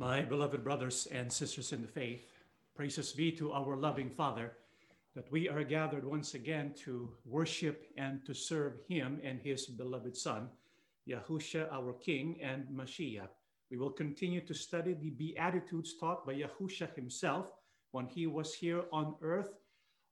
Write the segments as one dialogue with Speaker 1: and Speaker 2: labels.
Speaker 1: My beloved brothers and sisters in the faith, praises be to our loving Father that we are gathered once again to worship and to serve Him and His beloved Son, Yahusha, our King and Mashiach. We will continue to study the Beatitudes taught by Yahusha himself when he was here on earth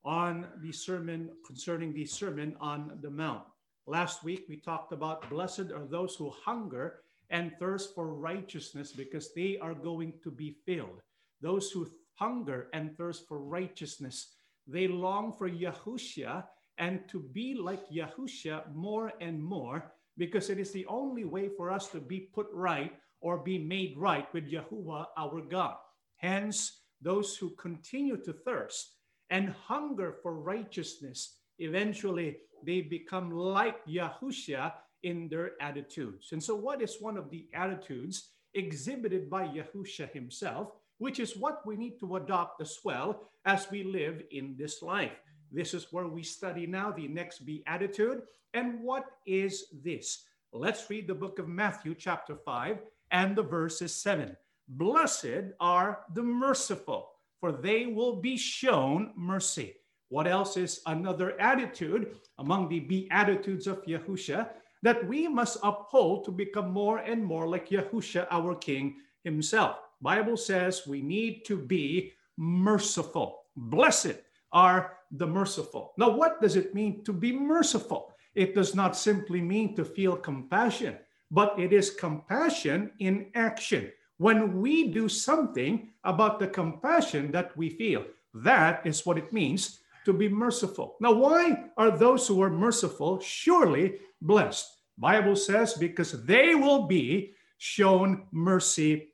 Speaker 1: on the sermon concerning the Sermon on the Mount. Last week we talked about blessed are those who hunger and thirst for righteousness because they are going to be filled. Those who hunger and thirst for righteousness, they long for Yahushua and to be like Yahushua more and more because it is the only way for us to be put right or be made right with Yahuwah our God. Hence, those who continue to thirst and hunger for righteousness, eventually they become like Yahushua in their attitudes. And so, what is one of the attitudes exhibited by Yahusha himself, which is what we need to adopt as well as we live in this life? This is where we study now the next beatitude. And what is this? Let's read the book of Matthew, chapter 5, and the verse is 7. Blessed are the merciful, for they will be shown mercy. What else is another attitude among the beatitudes of Yahusha? That we must uphold to become more and more like Yahusha, our King himself. Bible says we need to be merciful. Blessed are the merciful. Now, what does it mean to be merciful? It does not simply mean to feel compassion, but it is compassion in action. When we do something about the compassion that we feel, that is what it means to be merciful. Now, why are those who are merciful surely blessed? Bible says because they will be shown mercy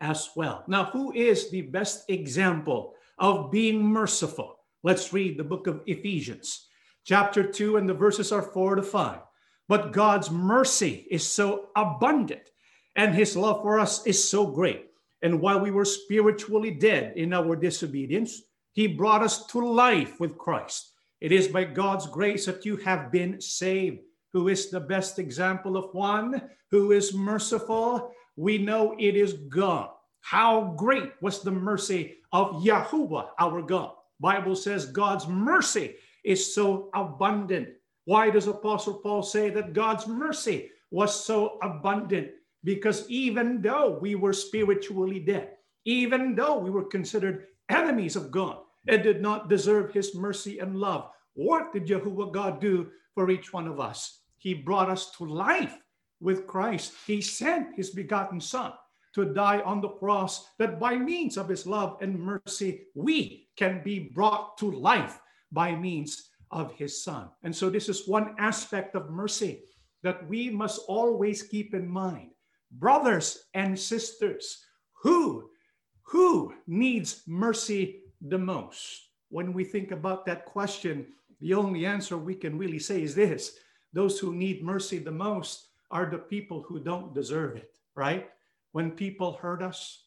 Speaker 1: as well. Now, who is the best example of being merciful? Let's read the book of Ephesians, chapter 2, and the verses are 4 to 5. But God's mercy is so abundant, and his love for us is so great. And while we were spiritually dead in our disobedience, he brought us to life with Christ. It is by God's grace that you have been saved. Who is the best example of one who is merciful? We know it is God. How great was the mercy of Yahuwah, our God. Bible says God's mercy is so abundant. Why does Apostle Paul say that God's mercy was so abundant? Because even though we were spiritually dead, even though we were considered enemies of God, and did not deserve his mercy and love. What did Jehovah God do for each one of us? He brought us to life with Christ. He sent his begotten Son to die on the cross, that by means of his love and mercy, we can be brought to life by means of his Son. And so, this is one aspect of mercy that we must always keep in mind. Brothers and sisters, who who needs mercy the most? When we think about that question, the only answer we can really say is this those who need mercy the most are the people who don't deserve it, right? When people hurt us,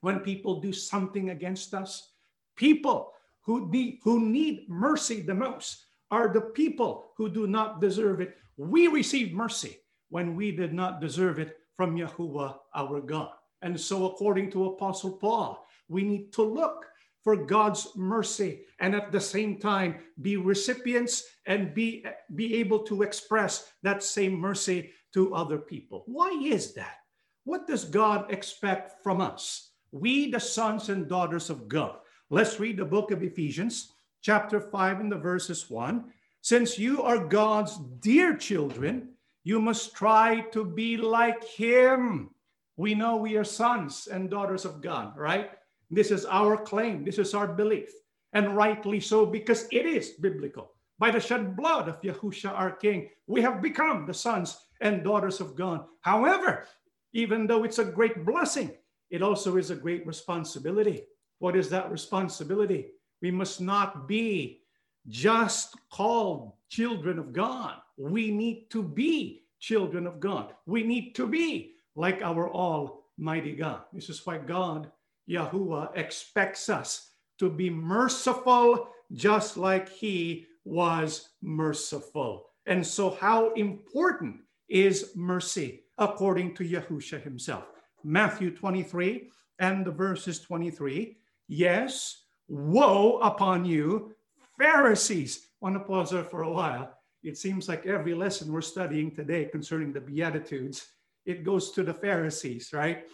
Speaker 1: when people do something against us, people who need, who need mercy the most are the people who do not deserve it. We receive mercy when we did not deserve it from Yahuwah our God. And so, according to Apostle Paul, we need to look for God's mercy and at the same time be recipients and be, be able to express that same mercy to other people. Why is that? What does God expect from us? We, the sons and daughters of God. Let's read the book of Ephesians, chapter 5, and the verses 1. Since you are God's dear children, you must try to be like Him. We know we are sons and daughters of God, right? This is our claim. This is our belief. And rightly so, because it is biblical. By the shed blood of Yahusha, our King, we have become the sons and daughters of God. However, even though it's a great blessing, it also is a great responsibility. What is that responsibility? We must not be just called children of God. We need to be children of God. We need to be like our Almighty God. This is why God Yahuwah expects us to be merciful just like he was merciful. And so, how important is mercy according to Yahusha himself? Matthew 23 and the verses 23. Yes, woe upon you, Pharisees. I want to pause there for a while. It seems like every lesson we're studying today concerning the Beatitudes, it goes to the Pharisees, right?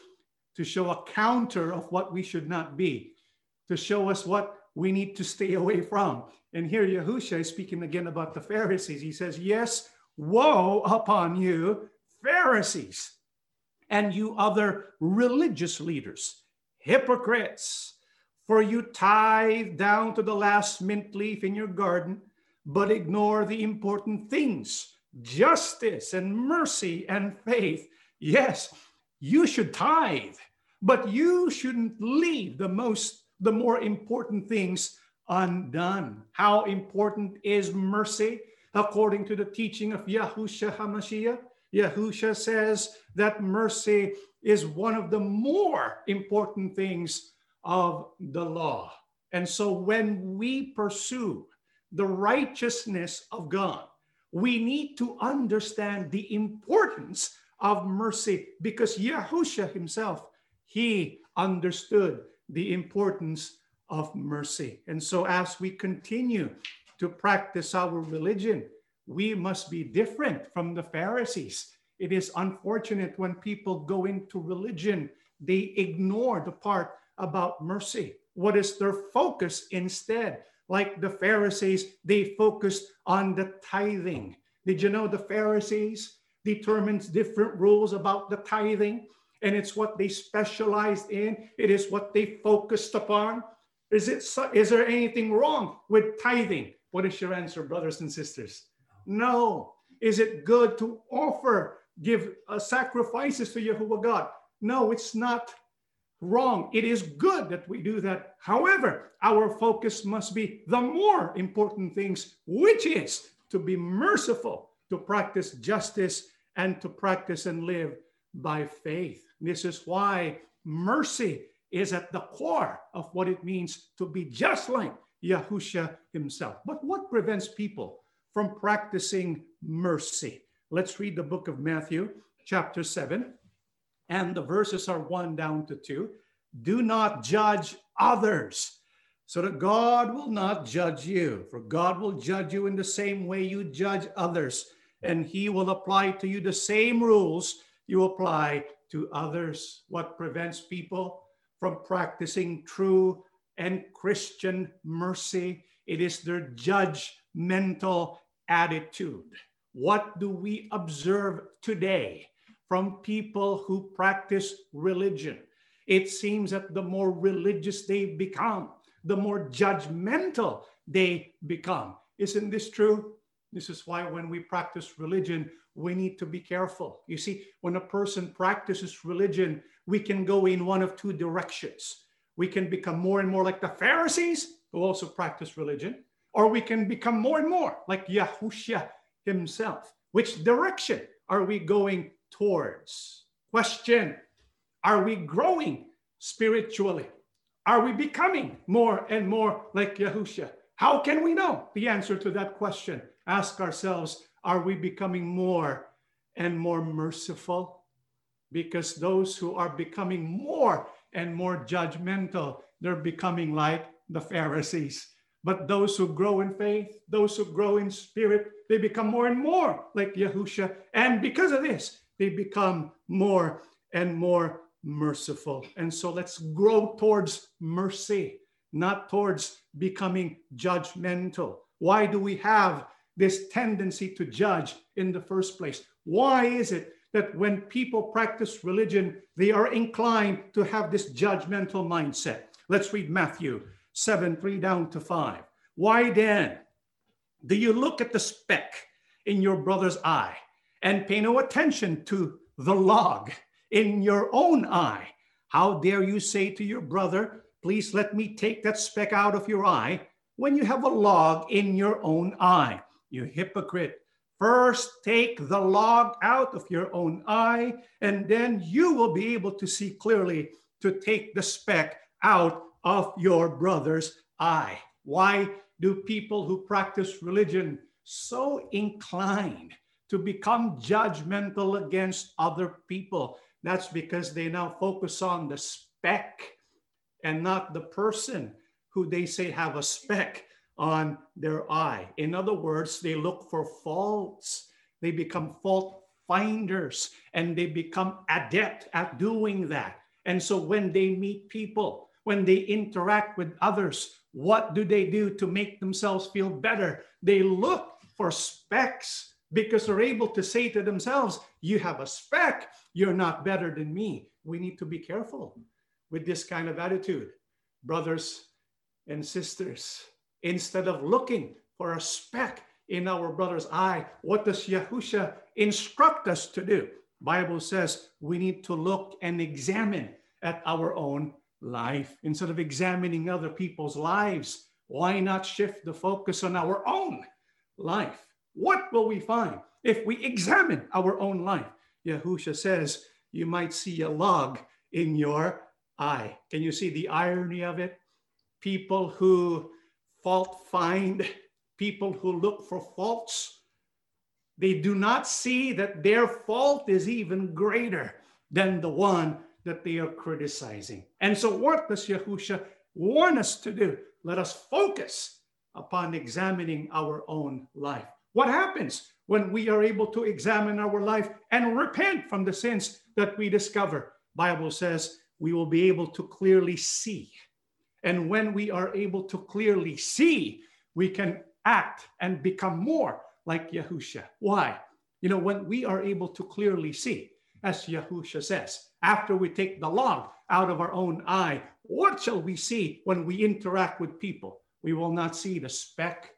Speaker 1: To show a counter of what we should not be, to show us what we need to stay away from. And here Yahusha is speaking again about the Pharisees. He says, Yes, woe upon you, Pharisees, and you other religious leaders, hypocrites, for you tithe down to the last mint leaf in your garden, but ignore the important things justice and mercy and faith. Yes, you should tithe, but you shouldn't leave the most the more important things undone. How important is mercy? According to the teaching of Yahusha HaMashiach, Yahusha says that mercy is one of the more important things of the law. And so when we pursue the righteousness of God, we need to understand the importance of mercy because Yahusha himself, he understood the importance of mercy. And so, as we continue to practice our religion, we must be different from the Pharisees. It is unfortunate when people go into religion, they ignore the part about mercy. What is their focus instead? Like the Pharisees, they focused on the tithing. Did you know the Pharisees determines different rules about the tithing? And it's what they specialized in. It is what they focused upon. Is it is there anything wrong with tithing? What is your answer, brothers and sisters? No. Is it good to offer, give uh, sacrifices to Jehovah God? No, it's not wrong. It is good that we do that. However, our focus must be the more important things, which is to be merciful, to practice justice, and to practice and live by faith. This is why mercy is at the core of what it means to be just like Yahusha himself. But what prevents people from practicing mercy? Let's read the book of Matthew, chapter 7, and the verses are 1 down to 2. Do not judge others, so that God will not judge you. For God will judge you in the same way you judge others, and he will apply to you the same rules you apply to others, what prevents people from practicing true and Christian mercy. It is their judgmental attitude. What do we observe today from people who practice religion? It seems that the more religious they become, the more judgmental they become. Isn't this true? This is why when we practice religion, we need to be careful. You see, when a person practices religion, we can go in one of two directions. We can become more and more like the Pharisees who also practice religion, or we can become more and more like Yahushua himself. Which direction are we going towards? Question Are we growing spiritually? Are we becoming more and more like Yahushua? How can we know the answer to that question? Ask ourselves are we becoming more and more merciful? Because those who are becoming more and more judgmental, they're becoming like the Pharisees. But those who grow in faith, those who grow in spirit, they become more and more like Yahusha. And because of this, they become more and more merciful. And so let's grow towards mercy, not towards becoming judgmental. Why do we have this tendency to judge in the first place? Why is it that when people practice religion, they are inclined to have this judgmental mindset? Let's read Matthew 7 3 down to 5. Why then do you look at the speck in your brother's eye and pay no attention to the log in your own eye? How dare you say to your brother, Please let me take that speck out of your eye when you have a log in your own eye? You hypocrite. First, take the log out of your own eye, and then you will be able to see clearly to take the speck out of your brother's eye. Why do people who practice religion so inclined to become judgmental against other people? That's because they now focus on the speck and not the person who they say have a speck on their eye. In other words, they look for faults. They become fault finders and they become adept at doing that. And so when they meet people, when they interact with others, what do they do to make themselves feel better? They look for specs because they're able to say to themselves, You have a speck, you're not better than me. We need to be careful with this kind of attitude. Brothers and sisters, instead of looking for a speck in our brother's eye, what does Yahusha instruct us to do? Bible says we need to look and examine at our own life instead of examining other people's lives. Why not shift the focus on our own life? What will we find if we examine our own life? Yahusha says, You might see a log in your eye. Can you see the irony of it? People who fault find, people who look for faults, they do not see that their fault is even greater than the one that they are criticizing. And so, what does Yahusha warn us to do? Let us focus upon examining our own life. What happens when we are able to examine our life and repent from the sins that we discover? Bible says we will be able to clearly see. And when we are able to clearly see, we can act and become more like Yahusha. Why? You know, when we are able to clearly see, as Yahusha says, after we take the log out of our own eye, what shall we see when we interact with people? We will not see the speck,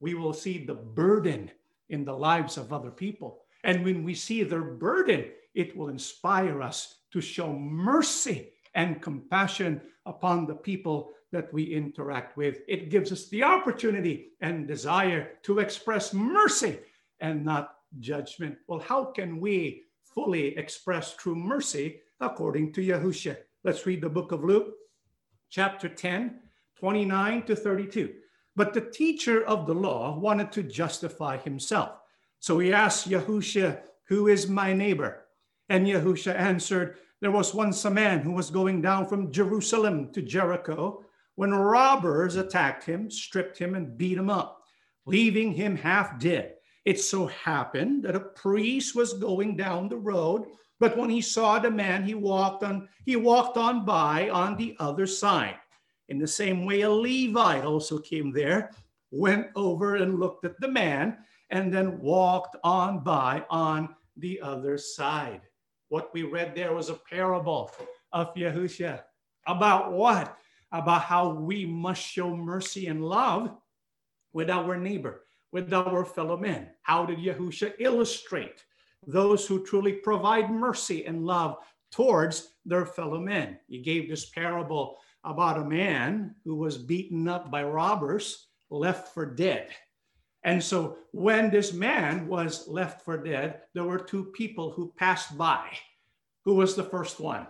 Speaker 1: we will see the burden in the lives of other people. And when we see their burden, it will inspire us to show mercy and compassion upon the people that we interact with. It gives us the opportunity and desire to express mercy and not judgment. Well, how can we fully express true mercy according to Yahusha? Let's read the book of Luke, chapter 10, 29 to 32. But the teacher of the law wanted to justify himself. So he asked Yahusha, Who is my neighbor? And Yahusha answered, There was once a man who was going down from Jerusalem to Jericho when robbers attacked him, stripped him, and beat him up, leaving him half dead. It so happened that a priest was going down the road, but when he saw the man, he walked on, he walked on by on the other side. In the same way, a Levite also came there, went over and looked at the man, and then walked on by on the other side. What we read there was a parable of Yahusha. About what? About how we must show mercy and love with our neighbor, with our fellow men. How did Yahusha illustrate those who truly provide mercy and love towards their fellow men? He gave this parable about a man who was beaten up by robbers, left for dead. And so when this man was left for dead, there were two people who passed by. Who was the first one?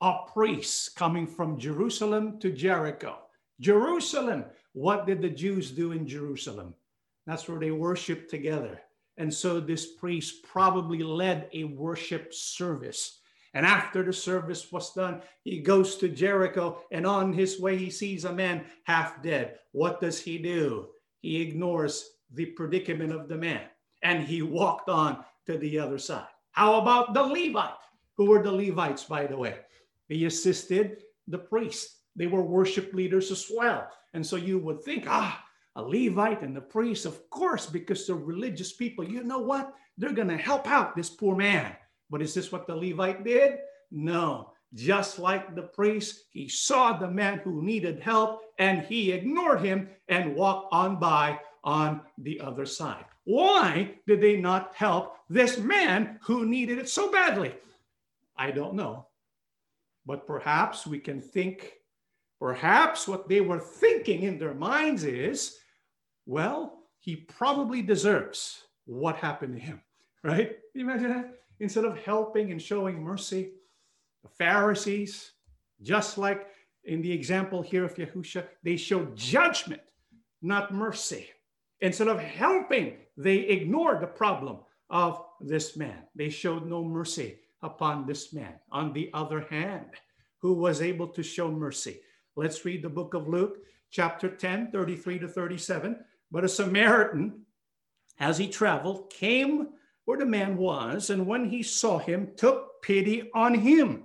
Speaker 1: A priest coming from Jerusalem to Jericho. Jerusalem. What did the Jews do in Jerusalem? That's where they worshiped together. And so this priest probably led a worship service and after the service was done, he goes to Jericho, and on his way, he sees a man half dead. What does he do? He ignores the predicament of the man and he walked on to the other side. How about the Levite? Who were the Levites, by the way? They assisted the priest, they were worship leaders as well. And so you would think, ah, a Levite and the priest, of course, because they're religious people. You know what? They're going to help out this poor man. But is this what the Levite did? No. Just like the priest, he saw the man who needed help and he ignored him and walked on by on the other side. Why did they not help this man who needed it so badly? I don't know. But perhaps we can think, perhaps what they were thinking in their minds is, well, he probably deserves what happened to him, right? You imagine that? instead of helping and showing mercy. The Pharisees, just like in the example here of Yahusha, they showed judgment, not mercy. Instead of helping, they ignored the problem of this man. They showed no mercy upon this man. On the other hand, who was able to show mercy? Let's read the book of Luke, chapter 10, 33 to 37. But a Samaritan, as he traveled, came where the man was, and when he saw him, took pity on him.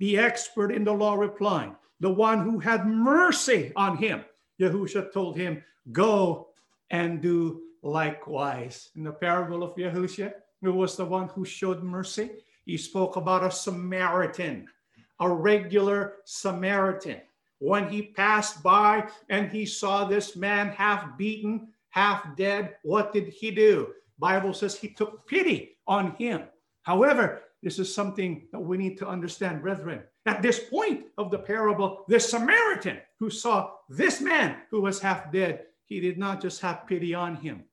Speaker 1: The expert in the law replied, The one who had mercy on him. Yahusha told him, Go and do likewise. In the parable of Yahusha, who was the one who showed mercy, he spoke about a Samaritan, a regular Samaritan. When he passed by and he saw this man half beaten, half dead, what did he do? Bible says he took pity on him. However, this is something that we need to understand, brethren. At this point of the parable, the Samaritan who saw this man who was half dead, he did not just have pity on him,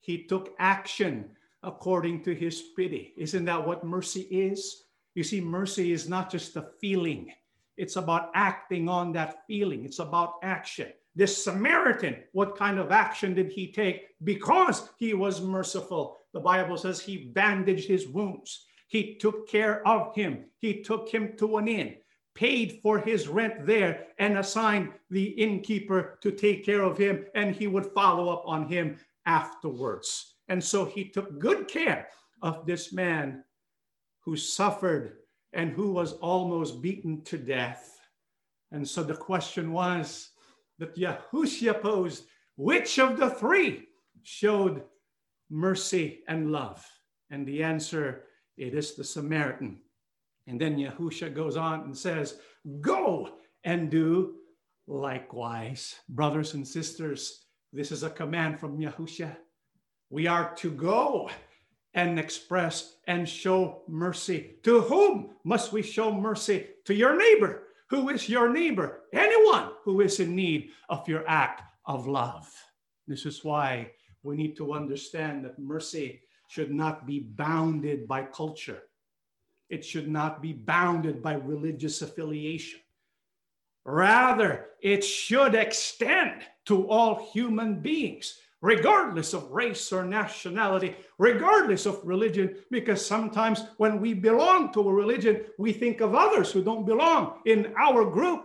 Speaker 1: he took action according to his pity. Isn't that what mercy is? You see, mercy is not just a feeling, it's about acting on that feeling, it's about action. This Samaritan, what kind of action did he take? Because he was merciful. The Bible says he bandaged his wounds. He took care of him. He took him to an inn, paid for his rent there, and assigned the innkeeper to take care of him, and he would follow up on him afterwards. And so he took good care of this man who suffered and who was almost beaten to death. And so the question was that Yahushua posed which of the three showed mercy and love? And the answer, it is the Samaritan. And then Yahushua goes on and says, Go and do likewise. Brothers and sisters, this is a command from Yahushua. We are to go and express and show mercy. To whom must we show mercy? To your neighbor. Who is your neighbor? Anyone who is in need of your act of love. This is why we need to understand that mercy should not be bounded by culture. It should not be bounded by religious affiliation. Rather, it should extend to all human beings regardless of race or nationality, regardless of religion, because sometimes when we belong to a religion, we think of others who don't belong in our group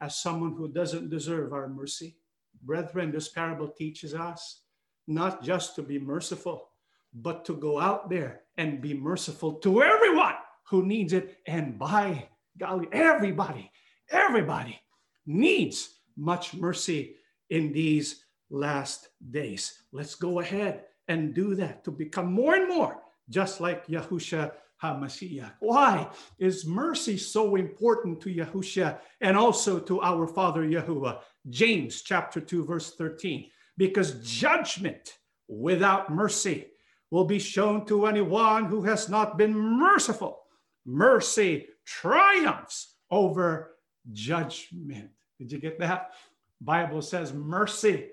Speaker 1: as someone who doesn't deserve our mercy. Brethren, this parable teaches us not just to be merciful, but to go out there and be merciful to everyone who needs it. And by golly, everybody, everybody needs much mercy in these last days. Let's go ahead and do that to become more and more just like Yahusha HaMashiach. Why is mercy so important to Yahusha and also to our Father Yahuwah? James chapter 2, verse 13. Because judgment without mercy will be shown to anyone who has not been merciful. Mercy triumphs over judgment. Did you get that? Bible says mercy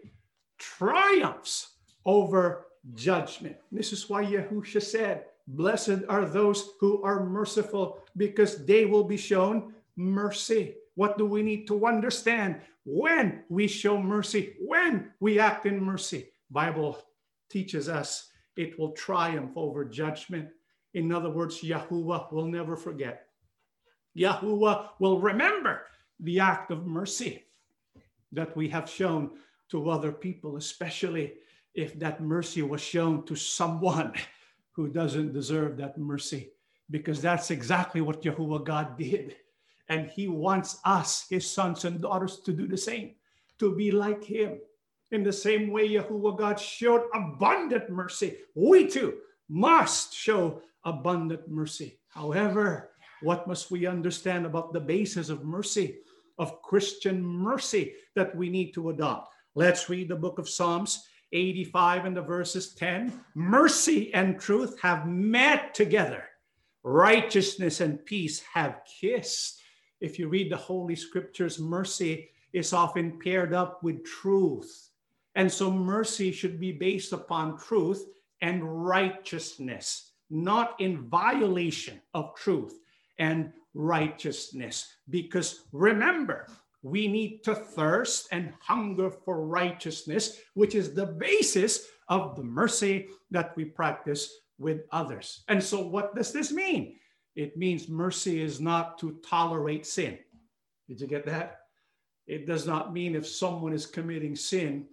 Speaker 1: triumphs over judgment. This is why Yahusha said, Blessed are those who are merciful because they will be shown mercy. What do we need to understand when we show mercy, when we act in mercy? Bible teaches us it will triumph over judgment. In other words, Yahuwah will never forget. Yahuwah will remember the act of mercy that we have shown to other people, especially if that mercy was shown to someone who doesn't deserve that mercy, because that's exactly what Yahuwah God did. And He wants us, His sons and daughters, to do the same, to be like Him. In the same way, Yahuwah God showed abundant mercy, we too must show abundant mercy. However, what must we understand about the basis of mercy, of Christian mercy that we need to adopt? Let's read the book of Psalms 85 and the verses 10. Mercy and truth have met together. righteousness and peace have kissed. If you read the Holy Scriptures, mercy is often paired up with truth. And so mercy should be based upon truth and righteousness, not in violation of truth and righteousness. Because remember, we need to thirst and hunger for righteousness, which is the basis of the mercy that we practice with others. And so, what does this mean? It means mercy is not to tolerate sin. Did you get that? It does not mean if someone is committing sin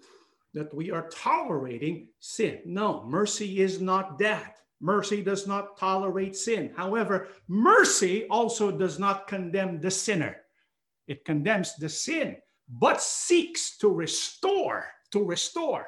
Speaker 1: that we are tolerating sin. No, mercy is not that. Mercy does not tolerate sin. However, mercy also does not condemn the sinner. It condemns the sin, but seeks to restore, to restore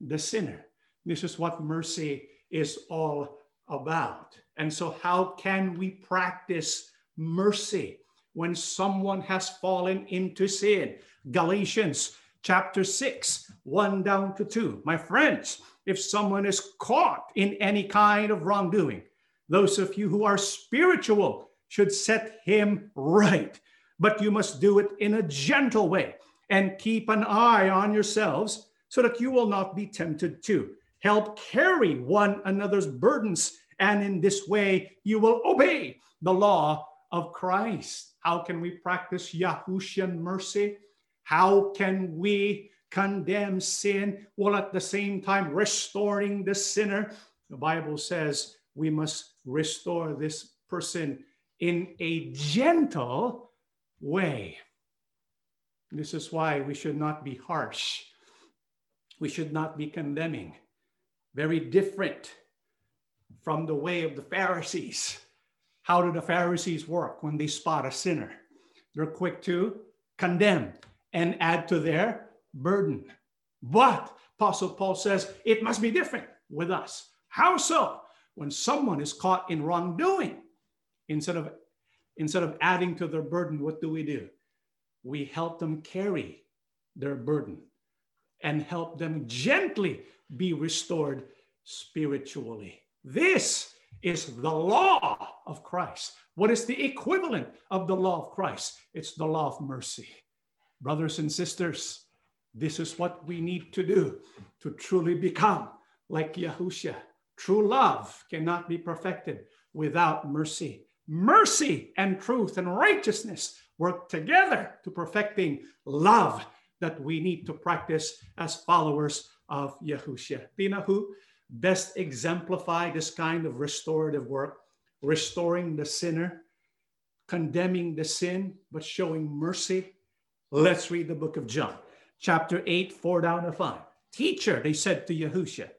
Speaker 1: the sinner. This is what mercy is all about. And so, how can we practice mercy when someone has fallen into sin? Galatians chapter 6, 1 down to 2. My friends, if someone is caught in any kind of wrongdoing, those of you who are spiritual should set him right. But you must do it in a gentle way and keep an eye on yourselves so that you will not be tempted to help carry one another's burdens. And in this way, you will obey the law of Christ. How can we practice Yahushian mercy? How can we condemn sin while at the same time restoring the sinner? The Bible says we must restore this person in a gentle way. This is why we should not be harsh. We should not be condemning. Very different from the way of the Pharisees. How do the Pharisees work when they spot a sinner? They're quick to condemn and add to their burden. But Apostle Paul says it must be different with us. How so? When someone is caught in wrongdoing, instead of instead of adding to their burden, what do we do? We help them carry their burden and help them gently be restored spiritually. This is the law of Christ. What is the equivalent of the law of Christ? It's the law of mercy. Brothers and sisters, this is what we need to do to truly become like Yahushua. True love cannot be perfected without mercy. Mercy and truth and righteousness work together to perfecting love that we need to practice as followers of Yahushua. Tina, who best exemplify this kind of restorative work, restoring the sinner, condemning the sin, but showing mercy Let's read the book of John, chapter 8, 4 down to 5. Teacher, they said to Yahushua,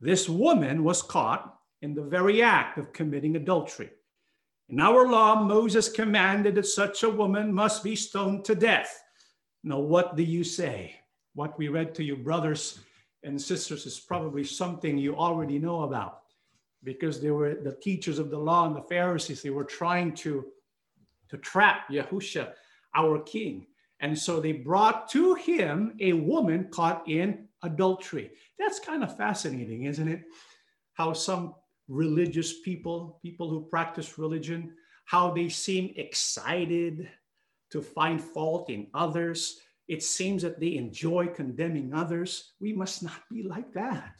Speaker 1: this woman was caught in the very act of committing adultery. In our law, Moses commanded that such a woman must be stoned to death. Now, what do you say? What we read to you, brothers and sisters, is probably something you already know about because they were the teachers of the law and the Pharisees. They were trying to, to trap Yahusha, our king. And so they brought to him a woman caught in adultery. That's kind of fascinating, isn't it? How some religious people, people who practice religion, how they seem excited to find fault in others. It seems that they enjoy condemning others. We must not be like that.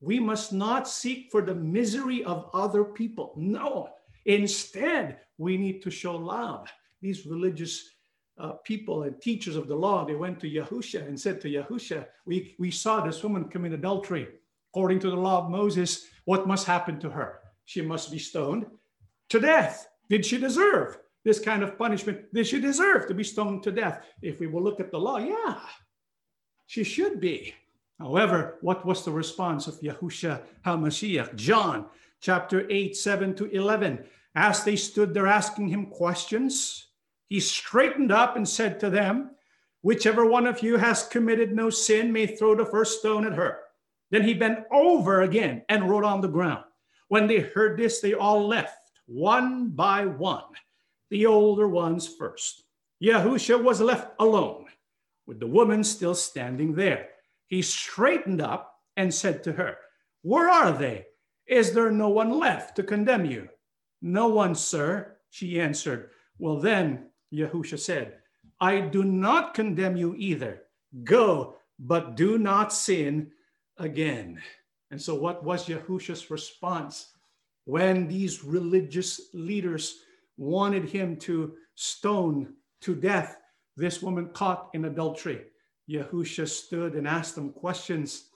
Speaker 1: We must not seek for the misery of other people. No, instead, we need to show love. These religious uh, people and teachers of the law, they went to Yahusha and said to Yahusha, we, we saw this woman commit adultery. According to the law of Moses, what must happen to her? She must be stoned to death. Did she deserve this kind of punishment? Did she deserve to be stoned to death? If we will look at the law, yeah, she should be. However, what was the response of Yahusha HaMashiach? John chapter 8, 7 to 11. As they stood there asking him questions, he straightened up and said to them, Whichever one of you has committed no sin may throw the first stone at her. Then he bent over again and wrote on the ground. When they heard this, they all left, one by one, the older ones first. Yahusha was left alone, with the woman still standing there. He straightened up and said to her, Where are they? Is there no one left to condemn you? No one, sir, she answered. Well, then, Yahusha said, I do not condemn you either. Go, but do not sin again. And so, what was Yahusha's response when these religious leaders wanted him to stone to death this woman caught in adultery? Yahusha stood and asked them questions.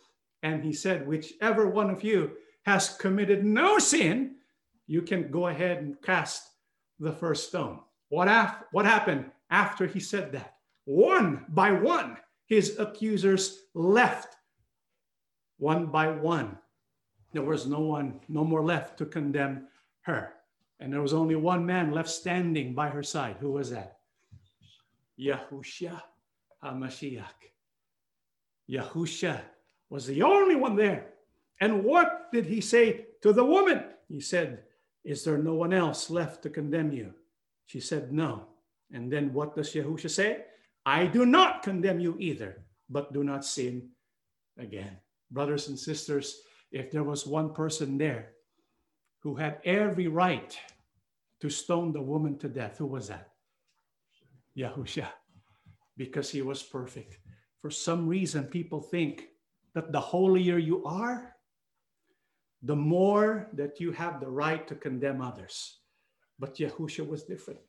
Speaker 1: And he said, Whichever one of you has committed no sin, you can go ahead and cast the first stone. What, af- what happened after he said that? One by one, his accusers left. One by one. There was no one, no more left to condemn her. And there was only one man left standing by her side. Who was that? Yahushua HaMashiach. Yahusha was the only one there. And what did he say to the woman? He said, Is there no one else left to condemn you? She said, No. And then what does Yahusha say? I do not condemn you either, but do not sin again. Brothers and sisters, if there was one person there who had every right to stone the woman to death, who was that? Yahusha, because he was perfect. For some reason, people think that the holier you are, the more that you have the right to condemn others. But Yahusha was different.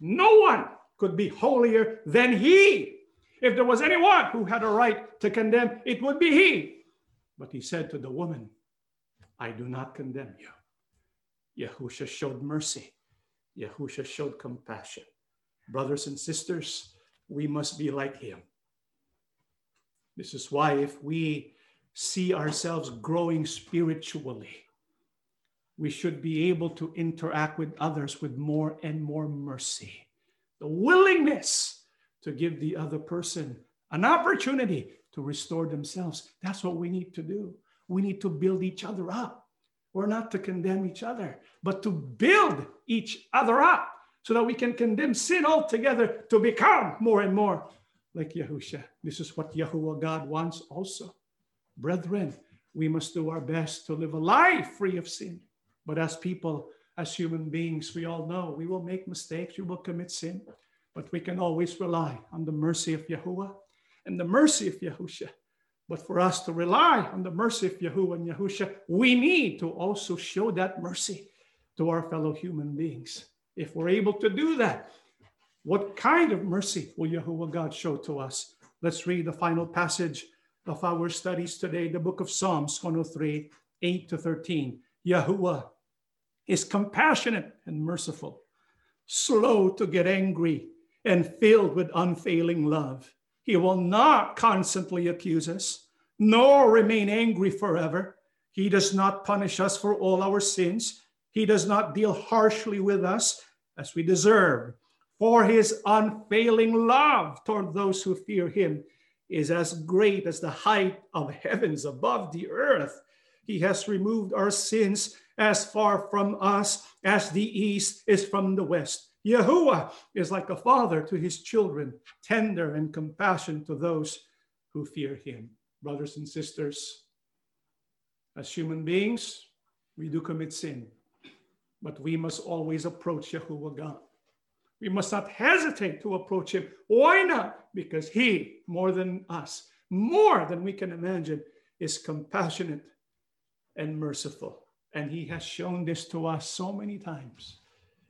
Speaker 1: No one could be holier than he. If there was anyone who had a right to condemn, it would be he. But he said to the woman, I do not condemn you. Yahusha showed mercy. Yahusha showed compassion. Brothers and sisters, we must be like him. This is why, if we see ourselves growing spiritually, we should be able to interact with others with more and more mercy. The willingness to give the other person an opportunity to restore themselves. That's what we need to do. We need to build each other up. We're not to condemn each other, but to build each other up so that we can condemn sin altogether to become more and more like Yahusha. This is what Yahuwah God wants also. Brethren, we must do our best to live a life free of sin. But as people, as human beings, we all know we will make mistakes, we will commit sin, but we can always rely on the mercy of Yahuwah and the mercy of Yahusha. But for us to rely on the mercy of Yahuwah and Yahusha, we need to also show that mercy to our fellow human beings. If we're able to do that, what kind of mercy will Yahuwah God show to us? Let's read the final passage of our studies today, the book of Psalms 103, 8 to 13. Yahuwah is compassionate and merciful, slow to get angry, and filled with unfailing love. He will not constantly accuse us, nor remain angry forever. He does not punish us for all our sins. He does not deal harshly with us as we deserve for his unfailing love toward those who fear him is as great as the height of heavens above the earth. He has removed our sins as far from us as the east is from the west. Yahuwah is like a father to his children, tender and compassionate to those who fear him. Brothers and sisters, as human beings, we do commit sin, but we must always approach Yahuwah God we must not hesitate to approach him. Why not? Because he, more than us, more than we can imagine, is compassionate and merciful. And he has shown this to us so many times.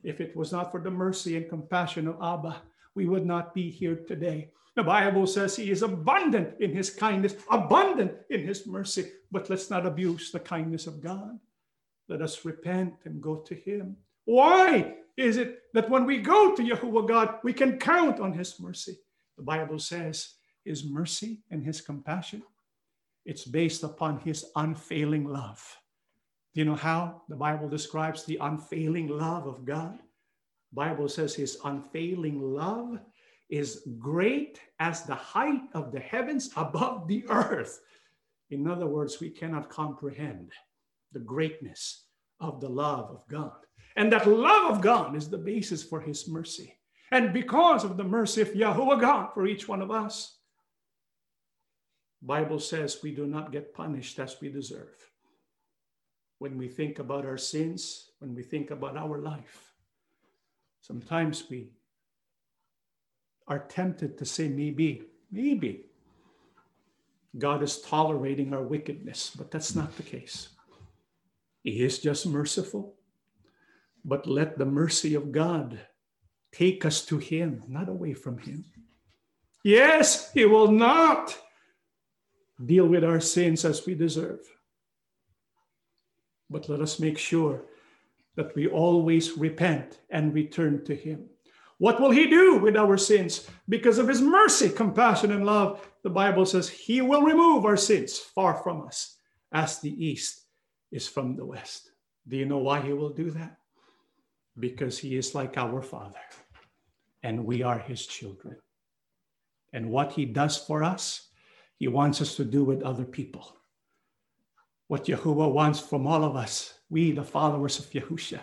Speaker 1: If it was not for the mercy and compassion of Abba, we would not be here today. The Bible says he is abundant in his kindness, abundant in his mercy. But let's not abuse the kindness of God. Let us repent and go to him. Why? is it that when we go to Yahuwah God, we can count on his mercy. The Bible says his mercy and his compassion, it's based upon his unfailing love. Do you know how the Bible describes the unfailing love of God? Bible says his unfailing love is great as the height of the heavens above the earth. In other words, we cannot comprehend the greatness of the love of God. And that love of God is the basis for his mercy. And because of the mercy of Yahuwah God for each one of us, Bible says we do not get punished as we deserve. When we think about our sins, when we think about our life. Sometimes we are tempted to say, maybe, maybe God is tolerating our wickedness, but that's not the case. He is just merciful. But let the mercy of God take us to Him, not away from Him. Yes, He will not deal with our sins as we deserve. But let us make sure that we always repent and return to Him. What will He do with our sins? Because of His mercy, compassion, and love, the Bible says He will remove our sins far from us as the east is from the west. Do you know why He will do that? Because He is like our Father and we are His children. And what He does for us, He wants us to do with other people. What Yahuwah wants from all of us, we, the followers of Yahusha,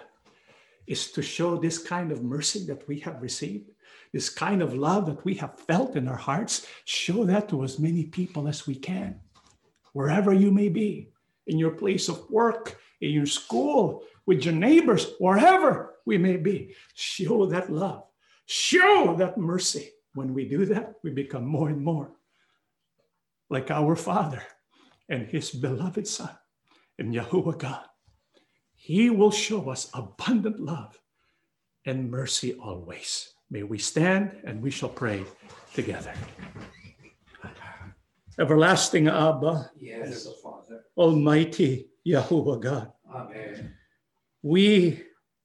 Speaker 1: is to show this kind of mercy that we have received, this kind of love that we have felt in our hearts. Show that to as many people as we can, wherever you may be, in your place of work, in your school, with your neighbors, wherever we may be. Show that love, show that mercy. When we do that, we become more and more like our Father and His beloved Son and Yahuwah God. He will show us abundant love and mercy always. May we stand and we shall pray together. Everlasting Abba,
Speaker 2: Yes, Father.
Speaker 1: Almighty Yahuwah God,
Speaker 2: Amen.
Speaker 1: we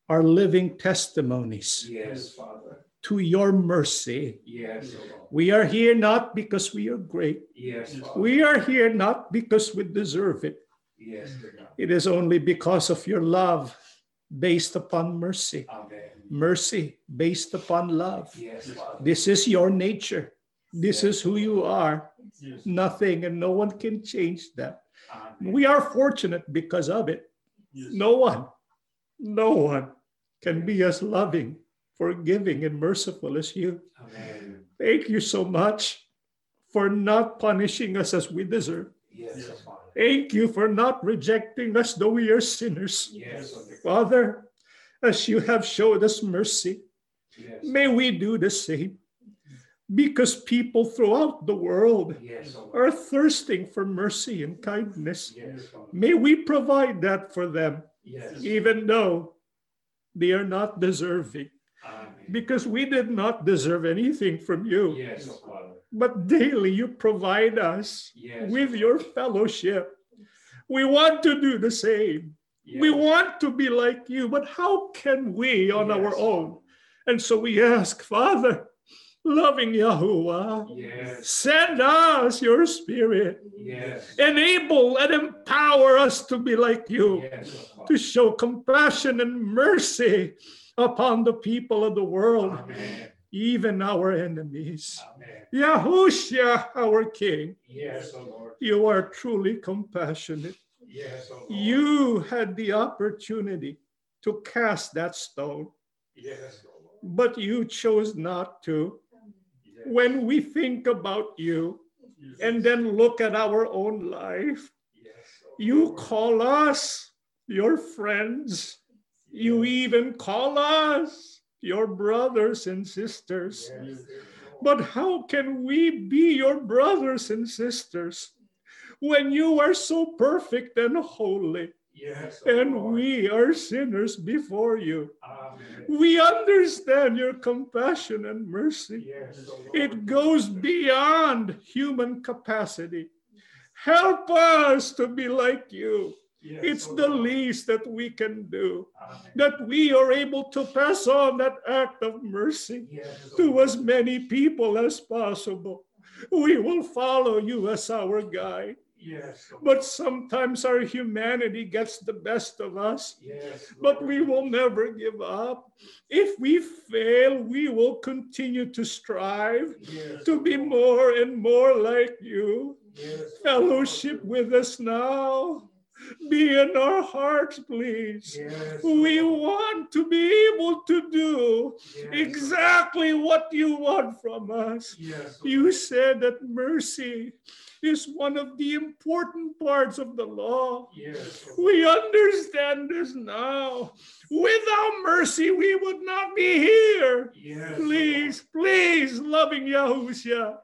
Speaker 1: are living testimonies
Speaker 2: Yes, Father.
Speaker 1: To your mercy.
Speaker 2: Yes, Lord.
Speaker 1: We are here not because we are great.
Speaker 2: Yes.
Speaker 1: We are here not because we deserve it.
Speaker 2: Yes.
Speaker 1: It is only because of your love based upon mercy.
Speaker 2: Amen.
Speaker 1: Mercy based upon love.
Speaker 2: Yes.
Speaker 1: This is your nature. This is who you are.
Speaker 2: Yes.
Speaker 1: Nothing and no one can change that.
Speaker 2: Amen.
Speaker 1: We are fortunate because of it.
Speaker 2: Yes.
Speaker 1: No one, no one can be as loving, forgiving, and merciful as you.
Speaker 2: Amen.
Speaker 1: Thank you so much for not punishing us as we deserve.
Speaker 2: Yes.
Speaker 1: Thank you for not rejecting us, though we are sinners.
Speaker 2: Yes,
Speaker 1: Father, as you have showed us mercy,
Speaker 2: Yes.
Speaker 1: may we do the same. Because people throughout the world are thirsting for mercy and kindness. May we provide that for them,
Speaker 2: Yes.
Speaker 1: even though they are not deserving. Because we did not deserve anything from you.
Speaker 2: Yes, Father.
Speaker 1: But daily you provide us
Speaker 2: Yes.
Speaker 1: with your fellowship. We want to do the same.
Speaker 2: Yes.
Speaker 1: We want to be like you, but how can we on our own? And so we ask, Father, loving Yahuwah,
Speaker 2: Yes.
Speaker 1: send us your spirit.
Speaker 2: Yes.
Speaker 1: Enable and empower us to be like you,
Speaker 2: Yes,
Speaker 1: to show compassion and mercy upon the people of the world,
Speaker 2: Amen.
Speaker 1: even our enemies.
Speaker 2: Amen.
Speaker 1: Yahushua, our King,
Speaker 2: Yes, Lord.
Speaker 1: you are truly compassionate.
Speaker 2: Yes, Lord.
Speaker 1: You had the opportunity to cast that stone,
Speaker 2: Yes, Lord.
Speaker 1: but you chose not to.
Speaker 2: Yes.
Speaker 1: When we think about you
Speaker 2: Yes.
Speaker 1: and then look at our own life,
Speaker 2: Yes,
Speaker 1: you call us your friends. You even call us your brothers and sisters.
Speaker 2: Yes.
Speaker 1: But how can we be your brothers and sisters when you are so perfect and holy
Speaker 2: Yes,
Speaker 1: and
Speaker 2: Lord.
Speaker 1: we are sinners before you?
Speaker 2: Amen.
Speaker 1: We understand your compassion and mercy.
Speaker 2: Yes.
Speaker 1: It goes beyond human capacity. Help us to be like you.
Speaker 2: Yes,
Speaker 1: It's the
Speaker 2: Lord.
Speaker 1: least that we can do,
Speaker 2: Amen.
Speaker 1: that we are able to pass on that act of mercy
Speaker 2: Yes,
Speaker 1: to
Speaker 2: Lord.
Speaker 1: as many people as possible. We will follow you as our guide.
Speaker 2: Yes,
Speaker 1: But sometimes our humanity gets the best of us.
Speaker 2: Yes,
Speaker 1: But we will never give up. If we fail, we will continue to strive
Speaker 2: Yes,
Speaker 1: to be more and more like you.
Speaker 2: Yes, O Lord.
Speaker 1: Fellowship with us now. Be in our hearts, please.
Speaker 2: Yes,
Speaker 1: We want to be able to do
Speaker 2: Yes,
Speaker 1: exactly what you want from us.
Speaker 2: Yes,
Speaker 1: You said that mercy is one of the important parts of the law. We understand this now. Without mercy, we would not be here. Please, please, loving Yahushua,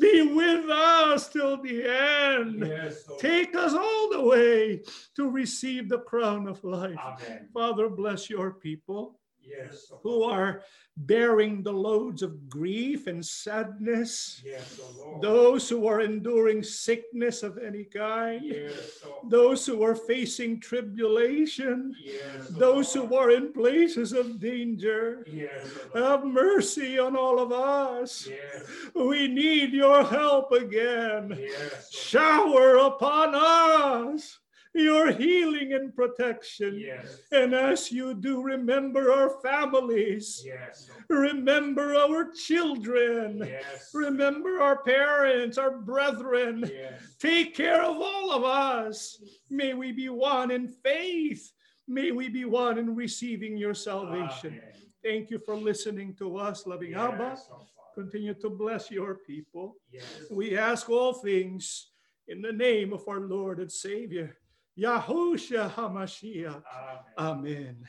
Speaker 1: be with us till the end.
Speaker 2: Yes,
Speaker 1: Take us all the way to receive the crown of life.
Speaker 2: Amen.
Speaker 1: Father, bless your people
Speaker 2: Yes, Lord.
Speaker 1: who are bearing the loads of grief and sadness,
Speaker 2: Yes, Lord.
Speaker 1: those who are enduring sickness of any kind,
Speaker 2: Yes,
Speaker 1: those who are facing tribulation,
Speaker 2: Yes,
Speaker 1: those who are in places of danger.
Speaker 2: Yes.
Speaker 1: Have mercy on all of us.
Speaker 2: Yes.
Speaker 1: We need your help again.
Speaker 2: Yes.
Speaker 1: Shower upon us your healing and protection.
Speaker 2: Yes.
Speaker 1: And as you do, remember our families.
Speaker 2: Yes.
Speaker 1: Remember our children.
Speaker 2: Yes.
Speaker 1: Remember our parents, our brethren. Take care of all of us. May we be one in faith. May we be one in receiving your salvation.
Speaker 2: Amen.
Speaker 1: Thank you for listening to us, loving Abba.
Speaker 2: Oh
Speaker 1: Continue to bless your people.
Speaker 2: Yes.
Speaker 1: We ask all things in the name of our Lord and Savior, Yahushua HaMashiach.
Speaker 2: Amen.
Speaker 1: Amen.